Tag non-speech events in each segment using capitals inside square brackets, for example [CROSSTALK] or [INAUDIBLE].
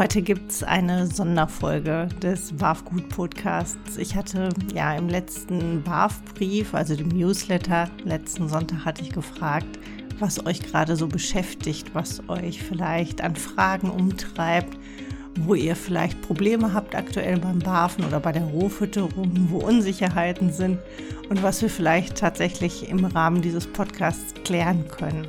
Heute gibt es eine Sonderfolge des BAFGUT Podcasts. Ich hatte ja im letzten BAF-Brief, also dem Newsletter, letzten Sonntag hatte ich gefragt, was euch gerade so beschäftigt, was euch vielleicht an Fragen umtreibt, wo ihr vielleicht Probleme habt aktuell beim BAFen oder bei der Rohfütterung, wo Unsicherheiten sind und was wir vielleicht tatsächlich im Rahmen dieses Podcasts klären können.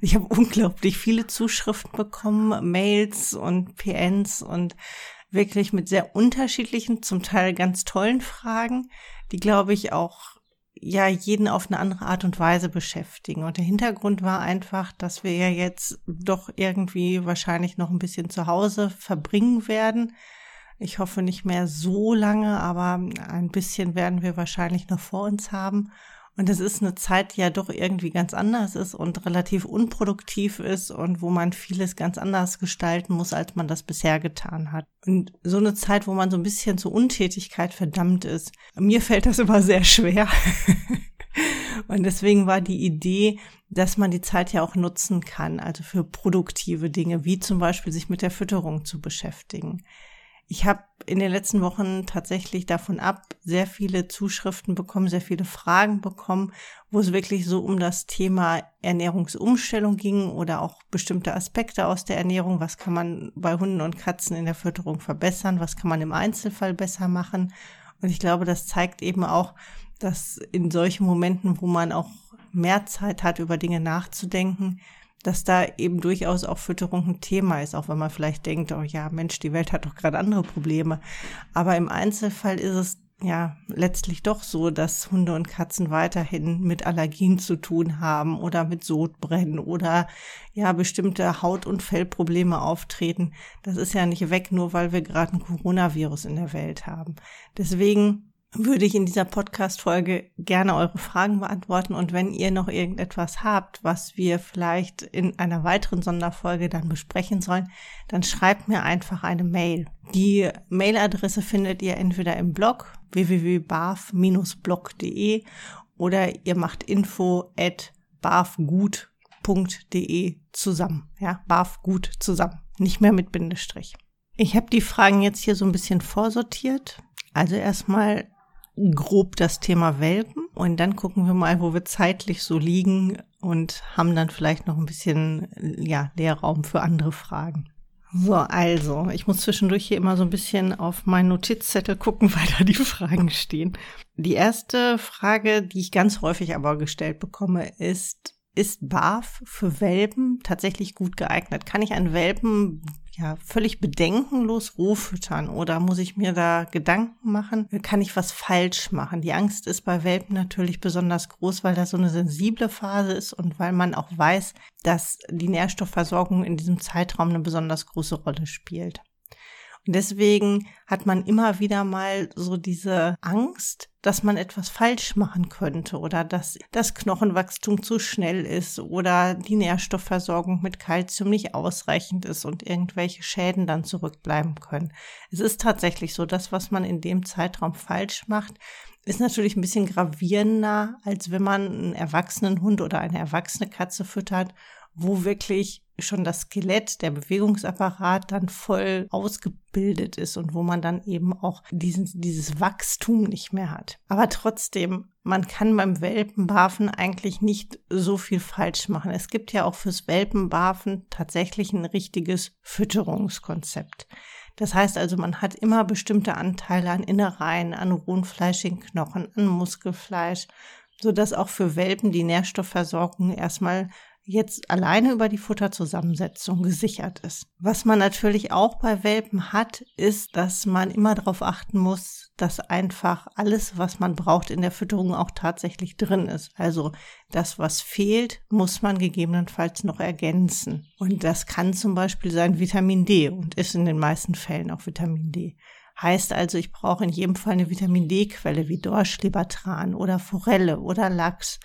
Ich habe unglaublich viele Zuschriften bekommen, Mails und PNs und wirklich mit sehr unterschiedlichen, zum Teil ganz tollen Fragen, die, glaube ich, auch ja jeden auf eine andere Art und Weise beschäftigen. Und der Hintergrund war einfach, dass wir ja jetzt doch irgendwie wahrscheinlich noch ein bisschen zu Hause verbringen werden. Ich hoffe nicht mehr so lange, aber ein bisschen werden wir wahrscheinlich noch vor uns haben. Und es ist eine Zeit, die ja doch irgendwie ganz anders ist und relativ unproduktiv ist und wo man vieles ganz anders gestalten muss, als man das bisher getan hat. Und so eine Zeit, wo man so ein bisschen zur Untätigkeit verdammt ist. Mir fällt das immer sehr schwer. [LAUGHS] und deswegen war die Idee, dass man die Zeit ja auch nutzen kann, also für produktive Dinge, wie zum Beispiel sich mit der Fütterung zu beschäftigen. Ich habe in den letzten Wochen tatsächlich davon ab sehr viele Zuschriften bekommen, sehr viele Fragen bekommen, wo es wirklich so um das Thema Ernährungsumstellung ging oder auch bestimmte Aspekte aus der Ernährung. Was kann man bei Hunden und Katzen in der Fütterung verbessern? Was kann man im Einzelfall besser machen? Und ich glaube, das zeigt eben auch, dass in solchen Momenten, wo man auch mehr Zeit hat, über Dinge nachzudenken, dass da eben durchaus auch Fütterung ein Thema ist, auch wenn man vielleicht denkt, oh ja, Mensch, die Welt hat doch gerade andere Probleme. Aber im Einzelfall ist es ja letztlich doch so, dass Hunde und Katzen weiterhin mit Allergien zu tun haben oder mit Sodbrennen oder ja bestimmte Haut- und Fellprobleme auftreten. Das ist ja nicht weg, nur weil wir gerade ein Coronavirus in der Welt haben. Deswegen würde ich in dieser Podcast-Folge gerne eure Fragen beantworten. Und wenn ihr noch irgendetwas habt, was wir vielleicht in einer weiteren Sonderfolge dann besprechen sollen, dann schreibt mir einfach eine Mail. Die Mailadresse findet ihr entweder im Blog www.barf-blog.de oder ihr macht info at barfgut.de zusammen. Ja, barfgut zusammen. Nicht mehr mit Bindestrich. Ich habe die Fragen jetzt hier so ein bisschen vorsortiert. Also erstmal grob das Thema Welpen und dann gucken wir mal, wo wir zeitlich so liegen und haben dann vielleicht noch ein bisschen ja, Leerraum für andere Fragen. So, also, ich muss zwischendurch hier immer so ein bisschen auf meinen Notizzettel gucken, [LAUGHS] weil da die Fragen stehen. Die erste Frage, die ich ganz häufig aber gestellt bekomme, ist, ist BAF für Welpen tatsächlich gut geeignet? Kann ich einen Welpen ja völlig bedenkenlos roh füttern oder muss ich mir da Gedanken machen? Kann ich was falsch machen? Die Angst ist bei Welpen natürlich besonders groß, weil das so eine sensible Phase ist und weil man auch weiß, dass die Nährstoffversorgung in diesem Zeitraum eine besonders große Rolle spielt. Und deswegen hat man immer wieder mal so diese Angst, dass man etwas falsch machen könnte oder dass das Knochenwachstum zu schnell ist oder die Nährstoffversorgung mit Kalzium nicht ausreichend ist und irgendwelche Schäden dann zurückbleiben können. Es ist tatsächlich so, das, was man in dem Zeitraum falsch macht, ist natürlich ein bisschen gravierender, als wenn man einen erwachsenen Hund oder eine erwachsene Katze füttert wo wirklich schon das Skelett, der Bewegungsapparat dann voll ausgebildet ist und wo man dann eben auch diesen, dieses Wachstum nicht mehr hat. Aber trotzdem, man kann beim Welpenbarfen eigentlich nicht so viel falsch machen. Es gibt ja auch fürs Welpenbarfen tatsächlich ein richtiges Fütterungskonzept. Das heißt also, man hat immer bestimmte Anteile an Innereien, an rohen fleischigen Knochen, an Muskelfleisch, so dass auch für Welpen die Nährstoffversorgung erstmal jetzt alleine über die Futterzusammensetzung gesichert ist. Was man natürlich auch bei Welpen hat, ist, dass man immer darauf achten muss, dass einfach alles, was man braucht in der Fütterung auch tatsächlich drin ist. Also das, was fehlt, muss man gegebenenfalls noch ergänzen. Und das kann zum Beispiel sein Vitamin D und ist in den meisten Fällen auch Vitamin D. Heißt also, ich brauche in jedem Fall eine Vitamin D-Quelle wie Dorschlebertran oder Forelle oder Lachs.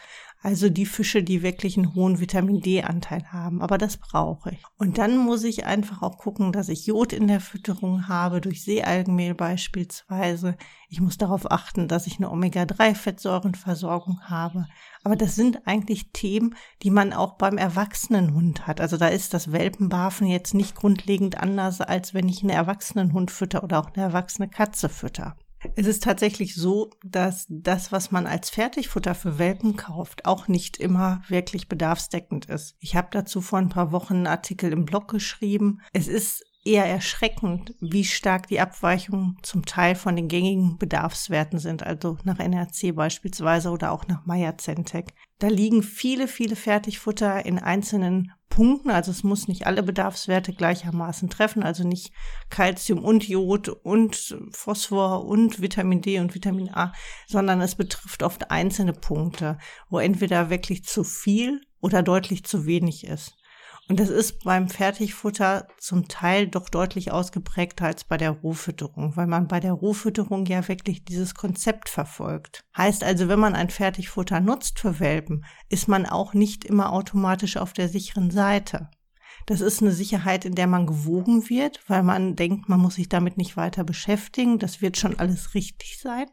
Also die Fische, die wirklich einen hohen Vitamin D-Anteil haben. Aber das brauche ich. Und dann muss ich einfach auch gucken, dass ich Jod in der Fütterung habe, durch Seealgenmehl beispielsweise. Ich muss darauf achten, dass ich eine Omega-3-Fettsäurenversorgung habe. Aber das sind eigentlich Themen, die man auch beim Erwachsenenhund hat. Also da ist das Welpenbarfen jetzt nicht grundlegend anders, als wenn ich einen Erwachsenenhund fütter oder auch eine erwachsene Katze fütter. Es ist tatsächlich so, dass das, was man als Fertigfutter für Welpen kauft, auch nicht immer wirklich bedarfsdeckend ist. Ich habe dazu vor ein paar Wochen einen Artikel im Blog geschrieben. Es ist eher erschreckend, wie stark die Abweichungen zum Teil von den gängigen Bedarfswerten sind, also nach NRC beispielsweise oder auch nach Meyer-Zentec. Da liegen viele, viele Fertigfutter in einzelnen Punkten, also es muss nicht alle Bedarfswerte gleichermaßen treffen, also nicht Calcium und Jod und Phosphor und Vitamin D und Vitamin A, sondern es betrifft oft einzelne Punkte, wo entweder wirklich zu viel oder deutlich zu wenig ist. Und das ist beim Fertigfutter zum Teil doch deutlich ausgeprägter als bei der Rohfütterung, weil man bei der Rohfütterung ja wirklich dieses Konzept verfolgt. Heißt also, wenn man ein Fertigfutter nutzt für Welpen, ist man auch nicht immer automatisch auf der sicheren Seite. Das ist eine Sicherheit, in der man gewogen wird, weil man denkt, man muss sich damit nicht weiter beschäftigen. Das wird schon alles richtig sein.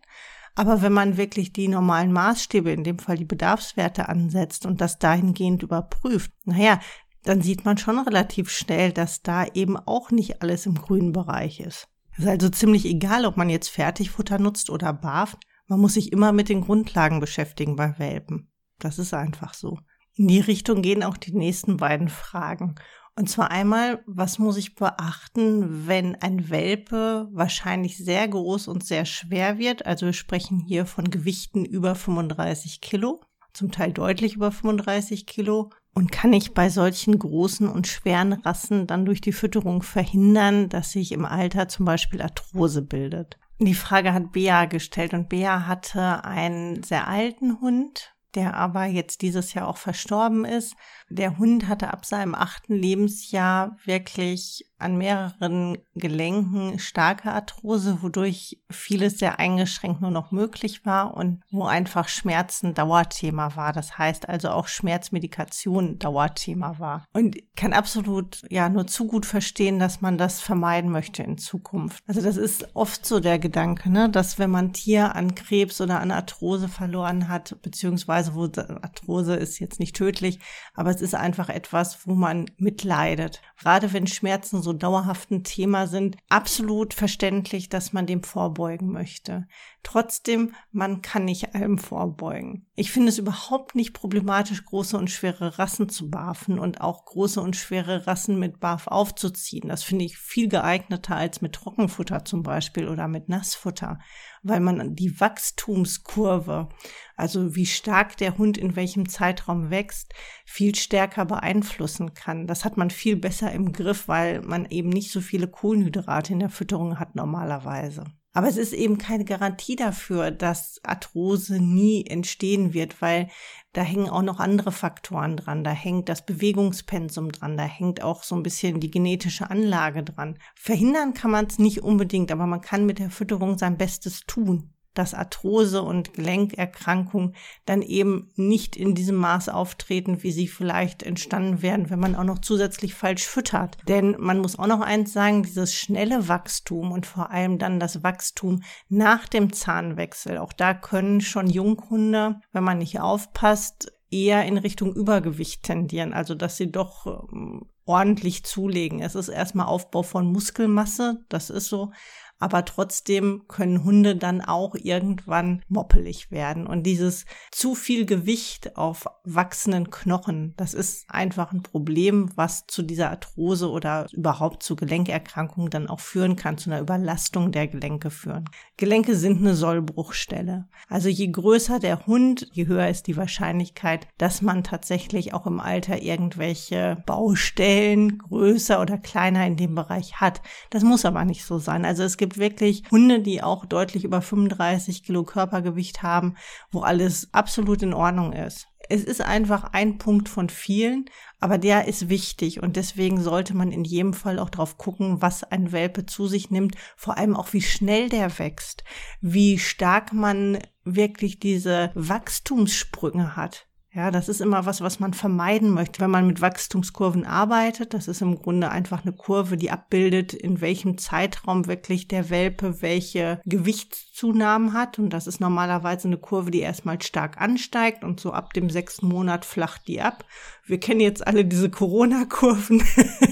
Aber wenn man wirklich die normalen Maßstäbe, in dem Fall die Bedarfswerte ansetzt und das dahingehend überprüft, naja, dann sieht man schon relativ schnell, dass da eben auch nicht alles im grünen Bereich ist. Es ist also ziemlich egal, ob man jetzt Fertigfutter nutzt oder barft. Man muss sich immer mit den Grundlagen beschäftigen bei Welpen. Das ist einfach so. In die Richtung gehen auch die nächsten beiden Fragen. Und zwar einmal, was muss ich beachten, wenn ein Welpe wahrscheinlich sehr groß und sehr schwer wird? Also wir sprechen hier von Gewichten über 35 Kilo, zum Teil deutlich über 35 Kilo. Und kann ich bei solchen großen und schweren Rassen dann durch die Fütterung verhindern, dass sich im Alter zum Beispiel Arthrose bildet? Die Frage hat Bea gestellt und Bea hatte einen sehr alten Hund, der aber jetzt dieses Jahr auch verstorben ist. Der Hund hatte ab seinem achten Lebensjahr wirklich an mehreren Gelenken starke Arthrose, wodurch vieles sehr eingeschränkt nur noch möglich war und wo einfach Schmerzen Dauerthema war. Das heißt also auch Schmerzmedikation Dauerthema war. Und kann absolut ja nur zu gut verstehen, dass man das vermeiden möchte in Zukunft. Also das ist oft so der Gedanke, ne, dass wenn man Tier an Krebs oder an Arthrose verloren hat, beziehungsweise wo Arthrose ist jetzt nicht tödlich, aber es ist einfach etwas, wo man mitleidet. Gerade wenn Schmerzen so dauerhaft ein Thema sind, absolut verständlich, dass man dem vorbeugen möchte. Trotzdem, man kann nicht allem vorbeugen. Ich finde es überhaupt nicht problematisch, große und schwere Rassen zu barfen und auch große und schwere Rassen mit Barf aufzuziehen. Das finde ich viel geeigneter als mit Trockenfutter zum Beispiel oder mit Nassfutter, weil man die Wachstumskurve, also wie stark der Hund in welchem Zeitraum wächst, viel stärker beeinflussen kann. Das hat man viel besser im Griff, weil man eben nicht so viele Kohlenhydrate in der Fütterung hat normalerweise. Aber es ist eben keine Garantie dafür, dass Arthrose nie entstehen wird, weil da hängen auch noch andere Faktoren dran. Da hängt das Bewegungspensum dran, da hängt auch so ein bisschen die genetische Anlage dran. Verhindern kann man es nicht unbedingt, aber man kann mit der Fütterung sein Bestes tun dass Arthrose und Gelenkerkrankungen dann eben nicht in diesem Maß auftreten, wie sie vielleicht entstanden wären, wenn man auch noch zusätzlich falsch füttert. Denn man muss auch noch eins sagen, dieses schnelle Wachstum und vor allem dann das Wachstum nach dem Zahnwechsel, auch da können schon Junghunde, wenn man nicht aufpasst, eher in Richtung Übergewicht tendieren, also dass sie doch ähm, ordentlich zulegen. Es ist erstmal Aufbau von Muskelmasse, das ist so, aber trotzdem können Hunde dann auch irgendwann moppelig werden. Und dieses zu viel Gewicht auf wachsenden Knochen, das ist einfach ein Problem, was zu dieser Arthrose oder überhaupt zu Gelenkerkrankungen dann auch führen kann, zu einer Überlastung der Gelenke führen. Gelenke sind eine Sollbruchstelle. Also je größer der Hund, je höher ist die Wahrscheinlichkeit, dass man tatsächlich auch im Alter irgendwelche Baustellen größer oder kleiner in dem Bereich hat. Das muss aber nicht so sein. Also es gibt gibt wirklich Hunde, die auch deutlich über 35 Kilo Körpergewicht haben, wo alles absolut in Ordnung ist. Es ist einfach ein Punkt von vielen, aber der ist wichtig und deswegen sollte man in jedem Fall auch drauf gucken, was ein Welpe zu sich nimmt, vor allem auch wie schnell der wächst, wie stark man wirklich diese Wachstumssprünge hat. Ja, das ist immer was, was man vermeiden möchte, wenn man mit Wachstumskurven arbeitet. Das ist im Grunde einfach eine Kurve, die abbildet, in welchem Zeitraum wirklich der Welpe welche Gewichtszunahmen hat. Und das ist normalerweise eine Kurve, die erstmal stark ansteigt und so ab dem sechsten Monat flacht die ab. Wir kennen jetzt alle diese Corona-Kurven.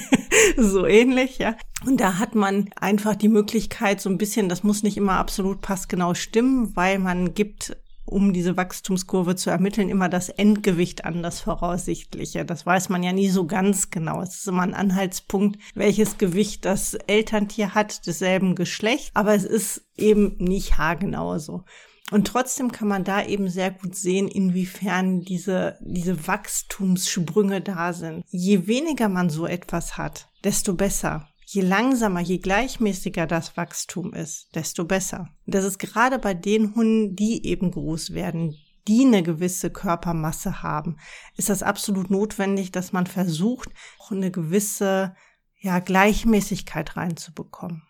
[LAUGHS] so ähnlich, ja. Und da hat man einfach die Möglichkeit, so ein bisschen, das muss nicht immer absolut passgenau stimmen, weil man gibt um diese Wachstumskurve zu ermitteln, immer das Endgewicht an, das voraussichtliche. Das weiß man ja nie so ganz genau. Es ist immer ein Anhaltspunkt, welches Gewicht das Elterntier hat, desselben Geschlecht. Aber es ist eben nicht haargenau so. Und trotzdem kann man da eben sehr gut sehen, inwiefern diese, diese Wachstumssprünge da sind. Je weniger man so etwas hat, desto besser. Je langsamer, je gleichmäßiger das Wachstum ist, desto besser. Das ist gerade bei den Hunden, die eben groß werden, die eine gewisse Körpermasse haben, ist das absolut notwendig, dass man versucht, auch eine gewisse ja, Gleichmäßigkeit reinzubekommen.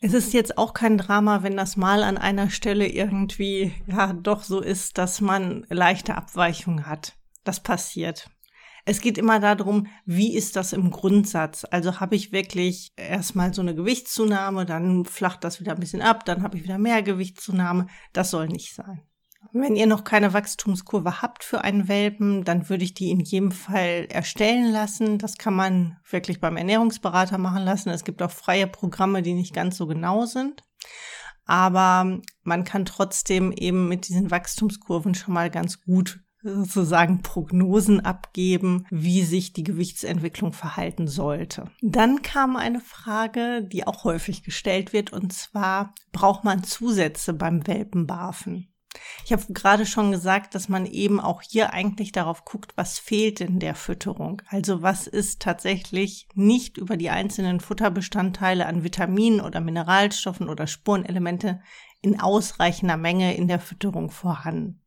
Es ist jetzt auch kein Drama, wenn das mal an einer Stelle irgendwie ja doch so ist, dass man leichte Abweichungen hat. Das passiert. Es geht immer darum, wie ist das im Grundsatz? Also habe ich wirklich erstmal so eine Gewichtszunahme, dann flacht das wieder ein bisschen ab, dann habe ich wieder mehr Gewichtszunahme. Das soll nicht sein. Wenn ihr noch keine Wachstumskurve habt für einen Welpen, dann würde ich die in jedem Fall erstellen lassen. Das kann man wirklich beim Ernährungsberater machen lassen. Es gibt auch freie Programme, die nicht ganz so genau sind. Aber man kann trotzdem eben mit diesen Wachstumskurven schon mal ganz gut sozusagen Prognosen abgeben, wie sich die Gewichtsentwicklung verhalten sollte. Dann kam eine Frage, die auch häufig gestellt wird, und zwar, braucht man Zusätze beim Welpenbarfen? Ich habe gerade schon gesagt, dass man eben auch hier eigentlich darauf guckt, was fehlt in der Fütterung. Also was ist tatsächlich nicht über die einzelnen Futterbestandteile an Vitaminen oder Mineralstoffen oder Spurenelemente in ausreichender Menge in der Fütterung vorhanden.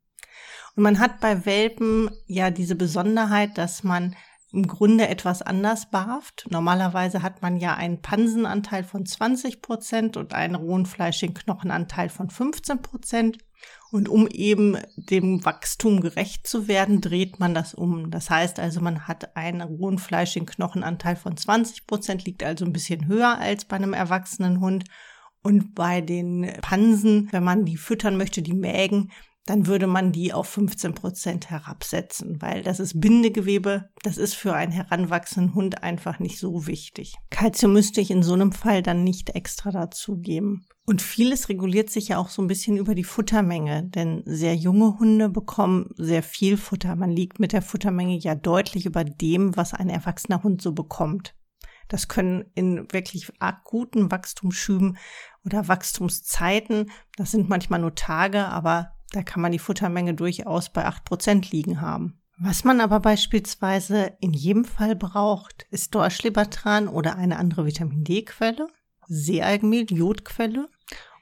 Und man hat bei Welpen ja diese Besonderheit, dass man im Grunde etwas anders barft. Normalerweise hat man ja einen Pansenanteil von 20 Prozent und einen rohen fleischigen Knochenanteil von 15 Prozent. Und um eben dem Wachstum gerecht zu werden, dreht man das um. Das heißt also, man hat einen rohen fleischigen Knochenanteil von 20 Prozent, liegt also ein bisschen höher als bei einem erwachsenen Hund. Und bei den Pansen, wenn man die füttern möchte, die Mägen, dann würde man die auf 15 Prozent herabsetzen, weil das ist Bindegewebe, das ist für einen heranwachsenden Hund einfach nicht so wichtig. Kalzium müsste ich in so einem Fall dann nicht extra dazugeben. Und vieles reguliert sich ja auch so ein bisschen über die Futtermenge, denn sehr junge Hunde bekommen sehr viel Futter. Man liegt mit der Futtermenge ja deutlich über dem, was ein erwachsener Hund so bekommt. Das können in wirklich akuten Wachstumsschüben oder Wachstumszeiten, das sind manchmal nur Tage, aber da kann man die Futtermenge durchaus bei acht Prozent liegen haben. Was man aber beispielsweise in jedem Fall braucht, ist Dorschlebertran oder eine andere Vitamin D-Quelle, Seealgenmehl, Jodquelle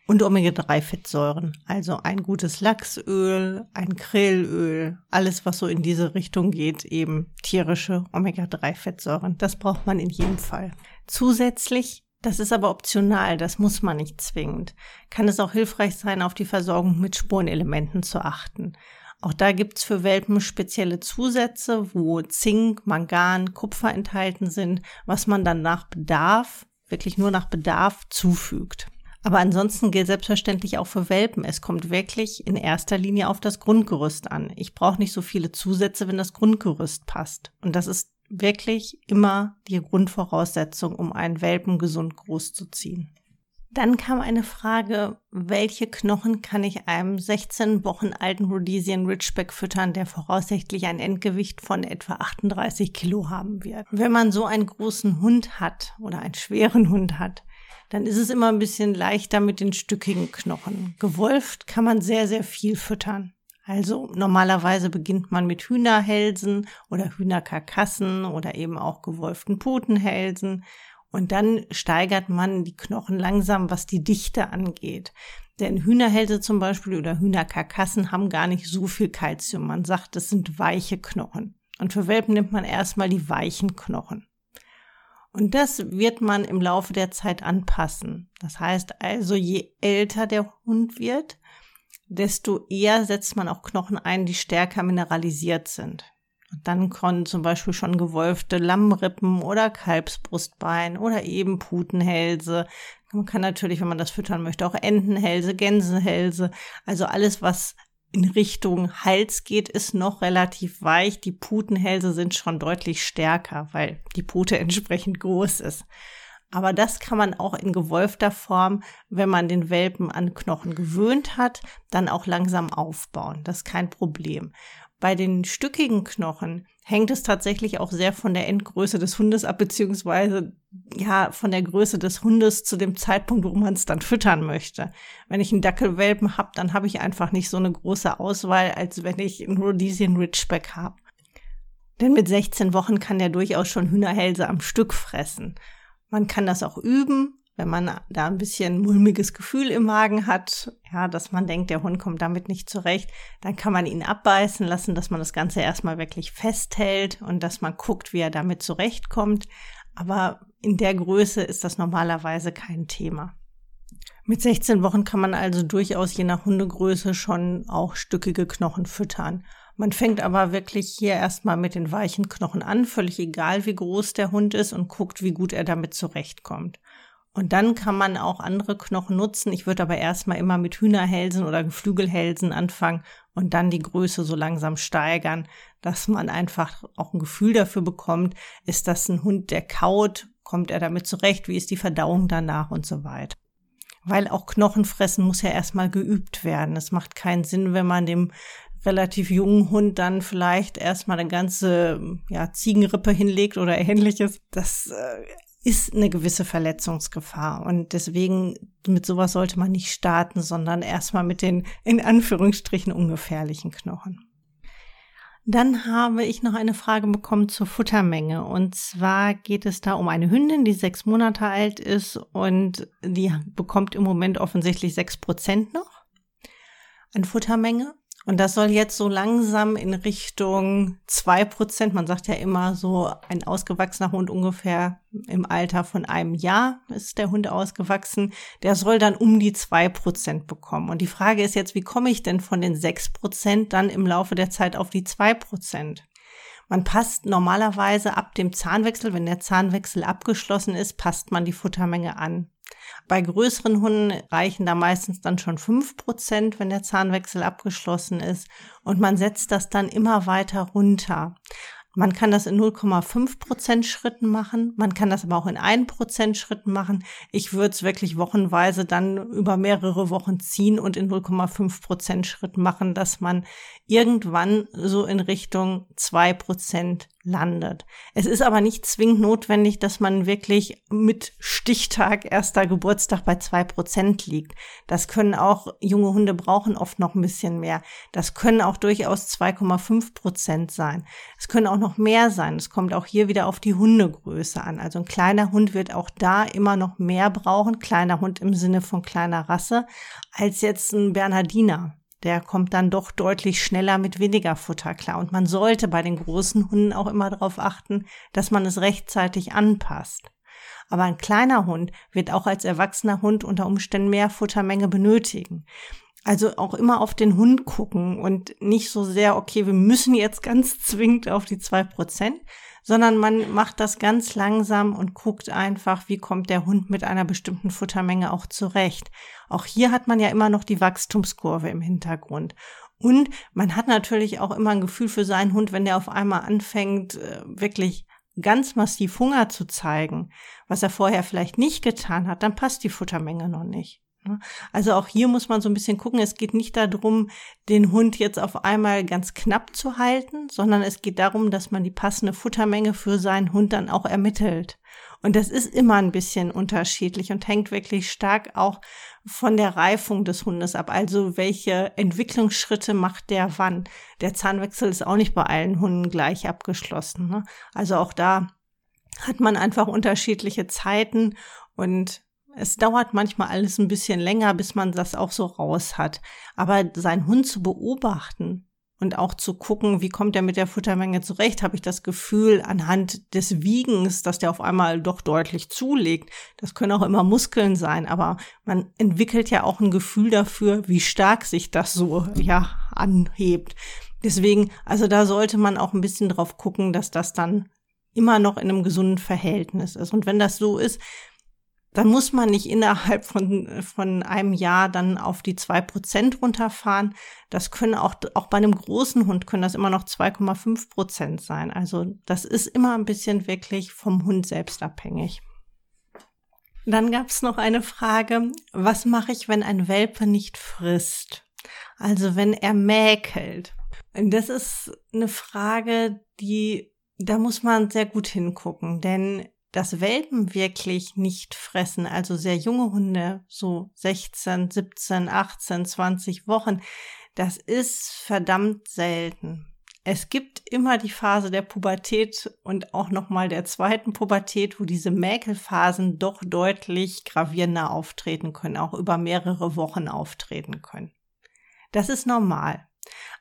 und Omega-3-Fettsäuren. Also ein gutes Lachsöl, ein Krillöl, alles was so in diese Richtung geht, eben tierische Omega-3-Fettsäuren. Das braucht man in jedem Fall. Zusätzlich das ist aber optional, das muss man nicht zwingend. Kann es auch hilfreich sein, auf die Versorgung mit Spurenelementen zu achten. Auch da gibt's für Welpen spezielle Zusätze, wo Zink, Mangan, Kupfer enthalten sind, was man dann nach Bedarf, wirklich nur nach Bedarf zufügt. Aber ansonsten gilt selbstverständlich auch für Welpen. Es kommt wirklich in erster Linie auf das Grundgerüst an. Ich brauche nicht so viele Zusätze, wenn das Grundgerüst passt. Und das ist wirklich immer die Grundvoraussetzung, um einen Welpen gesund großzuziehen. Dann kam eine Frage, welche Knochen kann ich einem 16 Wochen alten Rhodesian Ridgeback füttern, der voraussichtlich ein Endgewicht von etwa 38 Kilo haben wird. Wenn man so einen großen Hund hat oder einen schweren Hund hat, dann ist es immer ein bisschen leichter mit den stückigen Knochen. Gewolft kann man sehr, sehr viel füttern. Also normalerweise beginnt man mit Hühnerhälsen oder Hühnerkarkassen oder eben auch gewolften Putenhälsen und dann steigert man die Knochen langsam, was die Dichte angeht. Denn Hühnerhälse zum Beispiel oder Hühnerkarkassen haben gar nicht so viel Kalzium. Man sagt, das sind weiche Knochen. Und für Welpen nimmt man erstmal die weichen Knochen. Und das wird man im Laufe der Zeit anpassen. Das heißt also, je älter der Hund wird, desto eher setzt man auch Knochen ein, die stärker mineralisiert sind. Dann können zum Beispiel schon gewolfte Lammrippen oder Kalbsbrustbein oder eben Putenhälse. Man kann natürlich, wenn man das füttern möchte, auch Entenhälse, Gänsehälse. Also alles, was in Richtung Hals geht, ist noch relativ weich. Die Putenhälse sind schon deutlich stärker, weil die Pute [LAUGHS] entsprechend groß ist. Aber das kann man auch in gewolfter Form, wenn man den Welpen an Knochen gewöhnt hat, dann auch langsam aufbauen. Das ist kein Problem. Bei den stückigen Knochen hängt es tatsächlich auch sehr von der Endgröße des Hundes ab, beziehungsweise ja, von der Größe des Hundes zu dem Zeitpunkt, wo man es dann füttern möchte. Wenn ich einen Dackelwelpen habe, dann habe ich einfach nicht so eine große Auswahl, als wenn ich einen Rhodesian Ridgeback habe. Denn mit 16 Wochen kann der durchaus schon Hühnerhälse am Stück fressen. Man kann das auch üben, wenn man da ein bisschen mulmiges Gefühl im Magen hat, ja, dass man denkt, der Hund kommt damit nicht zurecht, dann kann man ihn abbeißen lassen, dass man das Ganze erstmal wirklich festhält und dass man guckt, wie er damit zurechtkommt. Aber in der Größe ist das normalerweise kein Thema. Mit 16 Wochen kann man also durchaus je nach Hundegröße schon auch stückige Knochen füttern. Man fängt aber wirklich hier erstmal mit den weichen Knochen an, völlig egal wie groß der Hund ist und guckt, wie gut er damit zurechtkommt. Und dann kann man auch andere Knochen nutzen. Ich würde aber erstmal immer mit Hühnerhälsen oder Geflügelhälsen anfangen und dann die Größe so langsam steigern, dass man einfach auch ein Gefühl dafür bekommt, ist das ein Hund, der kaut, kommt er damit zurecht, wie ist die Verdauung danach und so weiter. Weil auch Knochenfressen muss ja erstmal geübt werden. Es macht keinen Sinn, wenn man dem relativ jungen Hund dann vielleicht erstmal eine ganze ja, Ziegenrippe hinlegt oder ähnliches. Das äh, ist eine gewisse Verletzungsgefahr. Und deswegen, mit sowas sollte man nicht starten, sondern erstmal mit den in Anführungsstrichen ungefährlichen Knochen. Dann habe ich noch eine Frage bekommen zur Futtermenge. Und zwar geht es da um eine Hündin, die sechs Monate alt ist und die bekommt im Moment offensichtlich sechs Prozent noch an Futtermenge. Und das soll jetzt so langsam in Richtung zwei Prozent, man sagt ja immer so, ein ausgewachsener Hund ungefähr im Alter von einem Jahr ist der Hund ausgewachsen, der soll dann um die zwei Prozent bekommen. Und die Frage ist jetzt, wie komme ich denn von den sechs Prozent dann im Laufe der Zeit auf die zwei Prozent? Man passt normalerweise ab dem Zahnwechsel, wenn der Zahnwechsel abgeschlossen ist, passt man die Futtermenge an. Bei größeren Hunden reichen da meistens dann schon fünf Prozent, wenn der Zahnwechsel abgeschlossen ist. Und man setzt das dann immer weiter runter. Man kann das in 0,5 Prozent Schritten machen. Man kann das aber auch in 1 Prozent Schritten machen. Ich würde es wirklich wochenweise dann über mehrere Wochen ziehen und in 0,5 Prozent Schritten machen, dass man irgendwann so in Richtung 2 Prozent landet. Es ist aber nicht zwingend notwendig, dass man wirklich mit Stichtag erster Geburtstag bei zwei Prozent liegt. Das können auch junge Hunde brauchen oft noch ein bisschen mehr. Das können auch durchaus 2,5 Prozent sein. Es können auch noch mehr sein. Es kommt auch hier wieder auf die Hundegröße an. Also ein kleiner Hund wird auch da immer noch mehr brauchen. Kleiner Hund im Sinne von kleiner Rasse als jetzt ein Bernhardiner der kommt dann doch deutlich schneller mit weniger Futter klar. Und man sollte bei den großen Hunden auch immer darauf achten, dass man es rechtzeitig anpasst. Aber ein kleiner Hund wird auch als erwachsener Hund unter Umständen mehr Futtermenge benötigen. Also auch immer auf den Hund gucken und nicht so sehr, okay, wir müssen jetzt ganz [LAUGHS] zwingend auf die zwei Prozent, sondern man macht das ganz langsam und guckt einfach, wie kommt der Hund mit einer bestimmten Futtermenge auch zurecht. Auch hier hat man ja immer noch die Wachstumskurve im Hintergrund. Und man hat natürlich auch immer ein Gefühl für seinen Hund, wenn der auf einmal anfängt, äh, wirklich ganz massiv Hunger zu zeigen, was er vorher vielleicht nicht getan hat, dann passt die Futtermenge noch nicht. Ne? Also auch hier muss man so ein bisschen gucken. Es geht nicht darum, den Hund jetzt auf einmal ganz knapp zu halten, sondern es geht darum, dass man die passende Futtermenge für seinen Hund dann auch ermittelt. Und das ist immer ein bisschen unterschiedlich und hängt wirklich stark auch von der Reifung des Hundes ab. Also welche Entwicklungsschritte macht der wann? Der Zahnwechsel ist auch nicht bei allen Hunden gleich abgeschlossen. Ne? Also auch da hat man einfach unterschiedliche Zeiten und es dauert manchmal alles ein bisschen länger, bis man das auch so raus hat. Aber seinen Hund zu beobachten und auch zu gucken, wie kommt er mit der Futtermenge zurecht, habe ich das Gefühl anhand des Wiegens, dass der auf einmal doch deutlich zulegt. Das können auch immer Muskeln sein, aber man entwickelt ja auch ein Gefühl dafür, wie stark sich das so, ja, anhebt. Deswegen, also da sollte man auch ein bisschen drauf gucken, dass das dann immer noch in einem gesunden Verhältnis ist. Und wenn das so ist, dann muss man nicht innerhalb von, von einem Jahr dann auf die zwei Prozent runterfahren. Das können auch, auch bei einem großen Hund können das immer noch 2,5 Prozent sein. Also das ist immer ein bisschen wirklich vom Hund selbst abhängig. Dann gab es noch eine Frage, was mache ich, wenn ein Welpe nicht frisst? Also wenn er mäkelt. Das ist eine Frage, die, da muss man sehr gut hingucken, denn dass Welpen wirklich nicht fressen, also sehr junge Hunde, so 16, 17, 18, 20 Wochen, das ist verdammt selten. Es gibt immer die Phase der Pubertät und auch nochmal der zweiten Pubertät, wo diese Mäkelphasen doch deutlich gravierender auftreten können, auch über mehrere Wochen auftreten können. Das ist normal.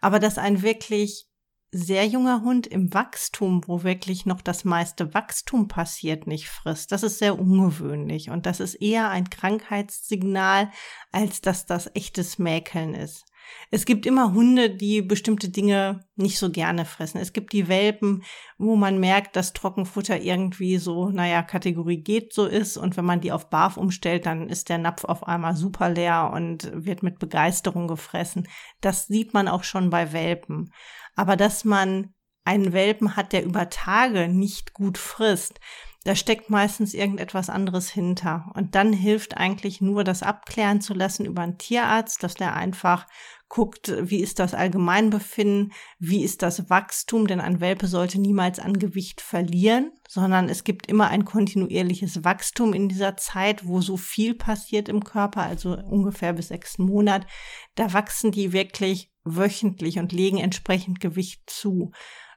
Aber dass ein wirklich sehr junger Hund im Wachstum, wo wirklich noch das meiste Wachstum passiert, nicht frisst. Das ist sehr ungewöhnlich und das ist eher ein Krankheitssignal, als dass das echtes Mäkeln ist. Es gibt immer Hunde, die bestimmte Dinge nicht so gerne fressen. Es gibt die Welpen, wo man merkt, dass Trockenfutter irgendwie so, naja, Kategorie geht so ist. Und wenn man die auf Barf umstellt, dann ist der Napf auf einmal super leer und wird mit Begeisterung gefressen. Das sieht man auch schon bei Welpen. Aber dass man einen Welpen hat, der über Tage nicht gut frisst, da steckt meistens irgendetwas anderes hinter. Und dann hilft eigentlich nur, das abklären zu lassen über einen Tierarzt, dass der einfach guckt, wie ist das Allgemeinbefinden, wie ist das Wachstum, denn ein Welpe sollte niemals an Gewicht verlieren, sondern es gibt immer ein kontinuierliches Wachstum in dieser Zeit, wo so viel passiert im Körper, also ungefähr bis sechsten Monat. Da wachsen die wirklich wöchentlich und legen entsprechend Gewicht zu.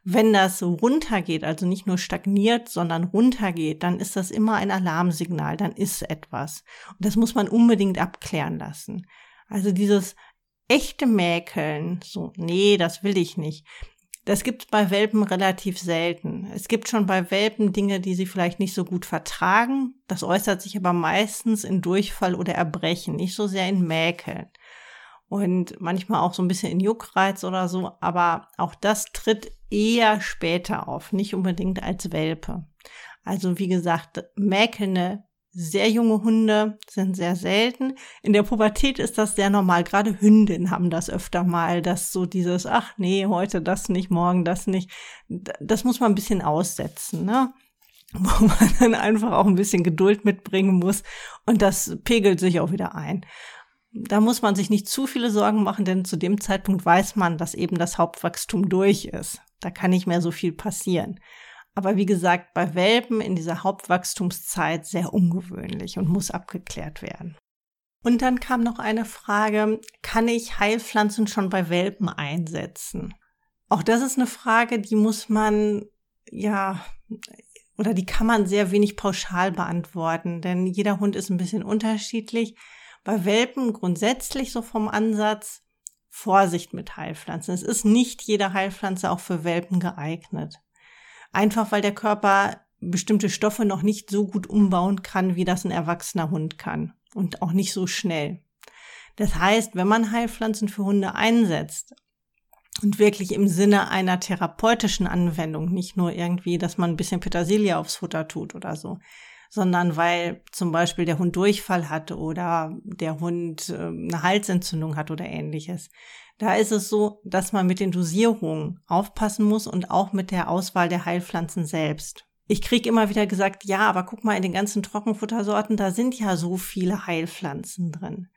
Wenn das runtergeht, also nicht nur stagniert, sondern runtergeht, dann ist das immer ein Alarmsignal, dann ist etwas. Und das muss man unbedingt abklären lassen. Also dieses echte Mäkeln, so, nee, das will ich nicht. Das gibt's bei Welpen relativ selten. Es gibt schon bei Welpen Dinge, die sie vielleicht nicht so gut vertragen. Das äußert sich aber meistens in Durchfall oder Erbrechen, nicht so sehr in Mäkeln und manchmal auch so ein bisschen in Juckreiz oder so, aber auch das tritt eher später auf, nicht unbedingt als Welpe. Also wie gesagt, mäkelnde, sehr junge Hunde sind sehr selten. In der Pubertät ist das sehr normal. Gerade Hündinnen haben das öfter mal, dass so dieses, ach nee, heute das nicht, morgen das nicht. Das muss man ein bisschen aussetzen, ne? [LAUGHS] Wo man dann einfach auch ein bisschen Geduld mitbringen muss und das pegelt sich auch wieder ein da muss man sich nicht zu viele Sorgen machen, denn zu dem Zeitpunkt weiß man, dass eben das Hauptwachstum durch ist. Da kann nicht mehr so viel passieren. Aber wie gesagt, bei Welpen in dieser Hauptwachstumszeit sehr ungewöhnlich und muss abgeklärt werden. Und dann kam noch eine Frage, kann ich Heilpflanzen schon bei Welpen einsetzen? Auch das ist eine Frage, die muss man, ja, oder die kann man sehr wenig pauschal beantworten, denn jeder Hund ist ein bisschen unterschiedlich bei Welpen grundsätzlich so vom Ansatz Vorsicht mit Heilpflanzen. Es ist nicht jede Heilpflanze auch für Welpen geeignet. Einfach weil der Körper bestimmte Stoffe noch nicht so gut umbauen kann, wie das ein erwachsener Hund kann. Und auch nicht so schnell. Das heißt, wenn man Heilpflanzen für Hunde einsetzt und wirklich im Sinne einer therapeutischen Anwendung, nicht nur irgendwie, dass man ein bisschen Petersilie aufs Futter tut oder so, sondern weil zum Beispiel der Hund Durchfall hat oder der Hund äh, eine Halsentzündung hat oder ähnliches. Da ist es so, dass man mit den Dosierungen aufpassen muss und auch mit der Auswahl der Heilpflanzen selbst. Ich krieg immer wieder gesagt, ja, aber guck mal in den ganzen Trockenfuttersorten, da sind ja so viele Heilpflanzen drin.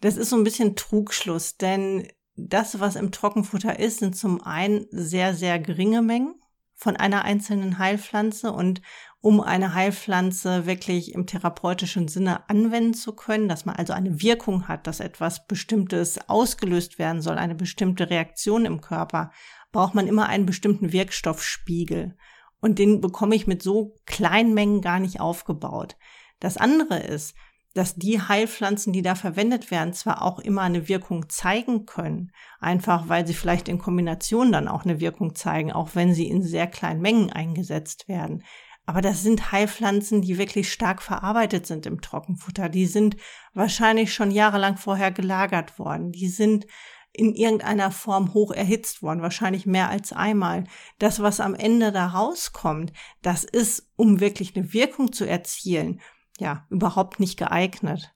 Das ist so ein bisschen Trugschluss, denn das, was im Trockenfutter ist, sind zum einen sehr, sehr geringe Mengen von einer einzelnen Heilpflanze und um eine Heilpflanze wirklich im therapeutischen Sinne anwenden zu können, dass man also eine Wirkung hat, dass etwas Bestimmtes ausgelöst werden soll, eine bestimmte Reaktion im Körper, braucht man immer einen bestimmten Wirkstoffspiegel. Und den bekomme ich mit so kleinen Mengen gar nicht aufgebaut. Das andere ist, dass die Heilpflanzen, die da verwendet werden, zwar auch immer eine Wirkung zeigen können, einfach weil sie vielleicht in Kombination dann auch eine Wirkung zeigen, auch wenn sie in sehr kleinen Mengen eingesetzt werden. Aber das sind Heilpflanzen, die wirklich stark verarbeitet sind im Trockenfutter. Die sind wahrscheinlich schon jahrelang vorher gelagert worden. Die sind in irgendeiner Form hoch erhitzt worden, wahrscheinlich mehr als einmal. Das, was am Ende da rauskommt, das ist, um wirklich eine Wirkung zu erzielen, ja, überhaupt nicht geeignet.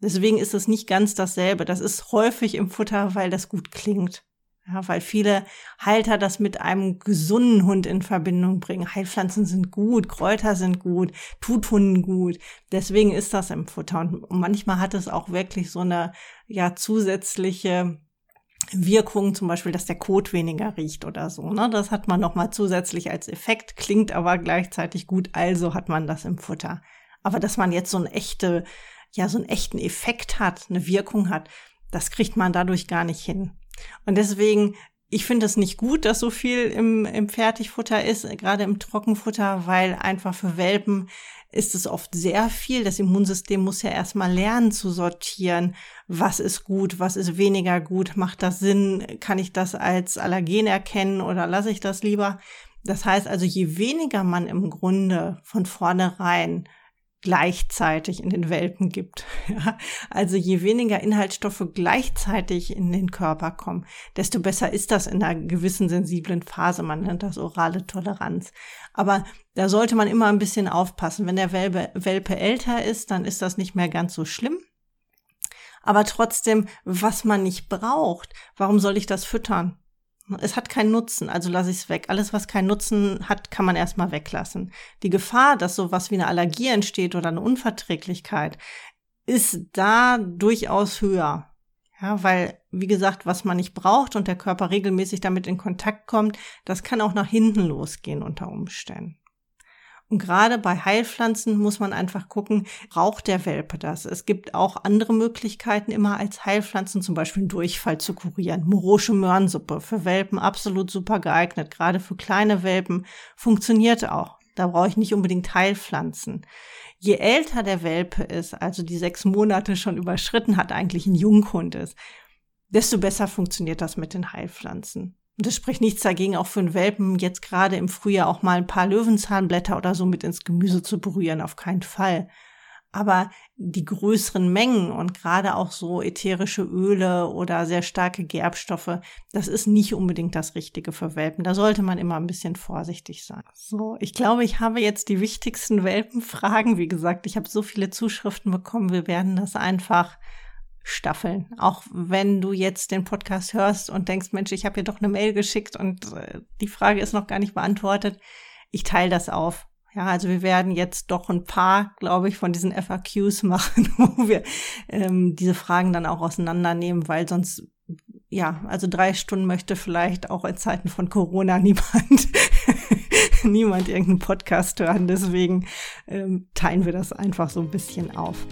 Deswegen ist es nicht ganz dasselbe. Das ist häufig im Futter, weil das gut klingt. Ja, weil viele Halter das mit einem gesunden Hund in Verbindung bringen. Heilpflanzen sind gut, Kräuter sind gut, tut Hunden gut. Deswegen ist das im Futter. Und manchmal hat es auch wirklich so eine, ja, zusätzliche Wirkung, zum Beispiel, dass der Kot weniger riecht oder so. Ne? Das hat man nochmal zusätzlich als Effekt, klingt aber gleichzeitig gut, also hat man das im Futter. Aber dass man jetzt so eine echte, ja, so einen echten Effekt hat, eine Wirkung hat, das kriegt man dadurch gar nicht hin. Und deswegen, ich finde es nicht gut, dass so viel im, im Fertigfutter ist, gerade im Trockenfutter, weil einfach für Welpen ist es oft sehr viel. Das Immunsystem muss ja erstmal lernen zu sortieren, was ist gut, was ist weniger gut, macht das Sinn, kann ich das als Allergen erkennen oder lasse ich das lieber? Das heißt also, je weniger man im Grunde von vornherein gleichzeitig in den Welpen gibt. [LAUGHS] Ja, also je weniger Inhaltsstoffe gleichzeitig in den Körper kommen, desto besser ist das in einer gewissen sensiblen Phase. Man nennt das orale Toleranz. Aber da sollte man immer ein bisschen aufpassen. Wenn der Welpe, Welpe älter ist, dann ist das nicht mehr ganz so schlimm. Aber trotzdem, was man nicht braucht, warum soll ich das füttern? Es hat keinen Nutzen, also lasse ich es weg. Alles, was keinen Nutzen hat, kann man erstmal weglassen. Die Gefahr, dass sowas wie eine Allergie entsteht oder eine Unverträglichkeit, ist da durchaus höher. Ja, weil, wie gesagt, was man nicht braucht und der Körper regelmäßig damit in Kontakt kommt, das kann auch nach hinten losgehen unter Umständen. Und gerade bei Heilpflanzen muss man einfach gucken, braucht der Welpe das? Es gibt auch andere Möglichkeiten, immer als Heilpflanzen zum Beispiel einen Durchfall zu kurieren. Morosche Möhrensuppe für Welpen absolut super geeignet. Gerade für kleine Welpen funktioniert auch. Da brauche ich nicht unbedingt Heilpflanzen. Je älter der Welpe ist, also die sechs Monate schon überschritten hat, eigentlich ein Junghund ist, desto besser funktioniert das mit den Heilpflanzen. Und es spricht nichts dagegen, auch für einen Welpen jetzt gerade im Frühjahr auch mal ein paar Löwenzahnblätter oder so mit ins Gemüse zu berühren, auf keinen Fall. Aber die größeren Mengen und gerade auch so ätherische Öle oder sehr starke Gerbstoffe, das ist nicht unbedingt das Richtige für Welpen. Da sollte man immer ein bisschen vorsichtig sein. So, ich glaube, ich habe jetzt die wichtigsten Welpenfragen. Wie gesagt, ich habe so viele Zuschriften bekommen. Wir werden das einfach Staffeln. Auch wenn du jetzt den Podcast hörst und denkst, Mensch, ich habe dir doch eine Mail geschickt und äh, die Frage ist noch gar nicht beantwortet. Ich teile das auf. Ja, also wir werden jetzt doch ein paar, glaube ich, von diesen FAQs [LAUGHS] machen, wo wir ähm, diese Fragen dann auch auseinandernehmen, weil sonst, ja, also drei Stunden möchte vielleicht auch in Zeiten von Corona [LAUGHS] niemand, niemand irgendeinen Podcast hören. Deswegen ähm, teilen wir das einfach so ein bisschen auf.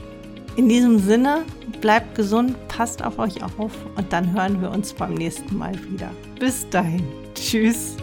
In diesem Sinne, bleibt gesund, passt auf euch auf und dann hören wir uns beim nächsten Mal wieder. Bis dahin. Tschüss.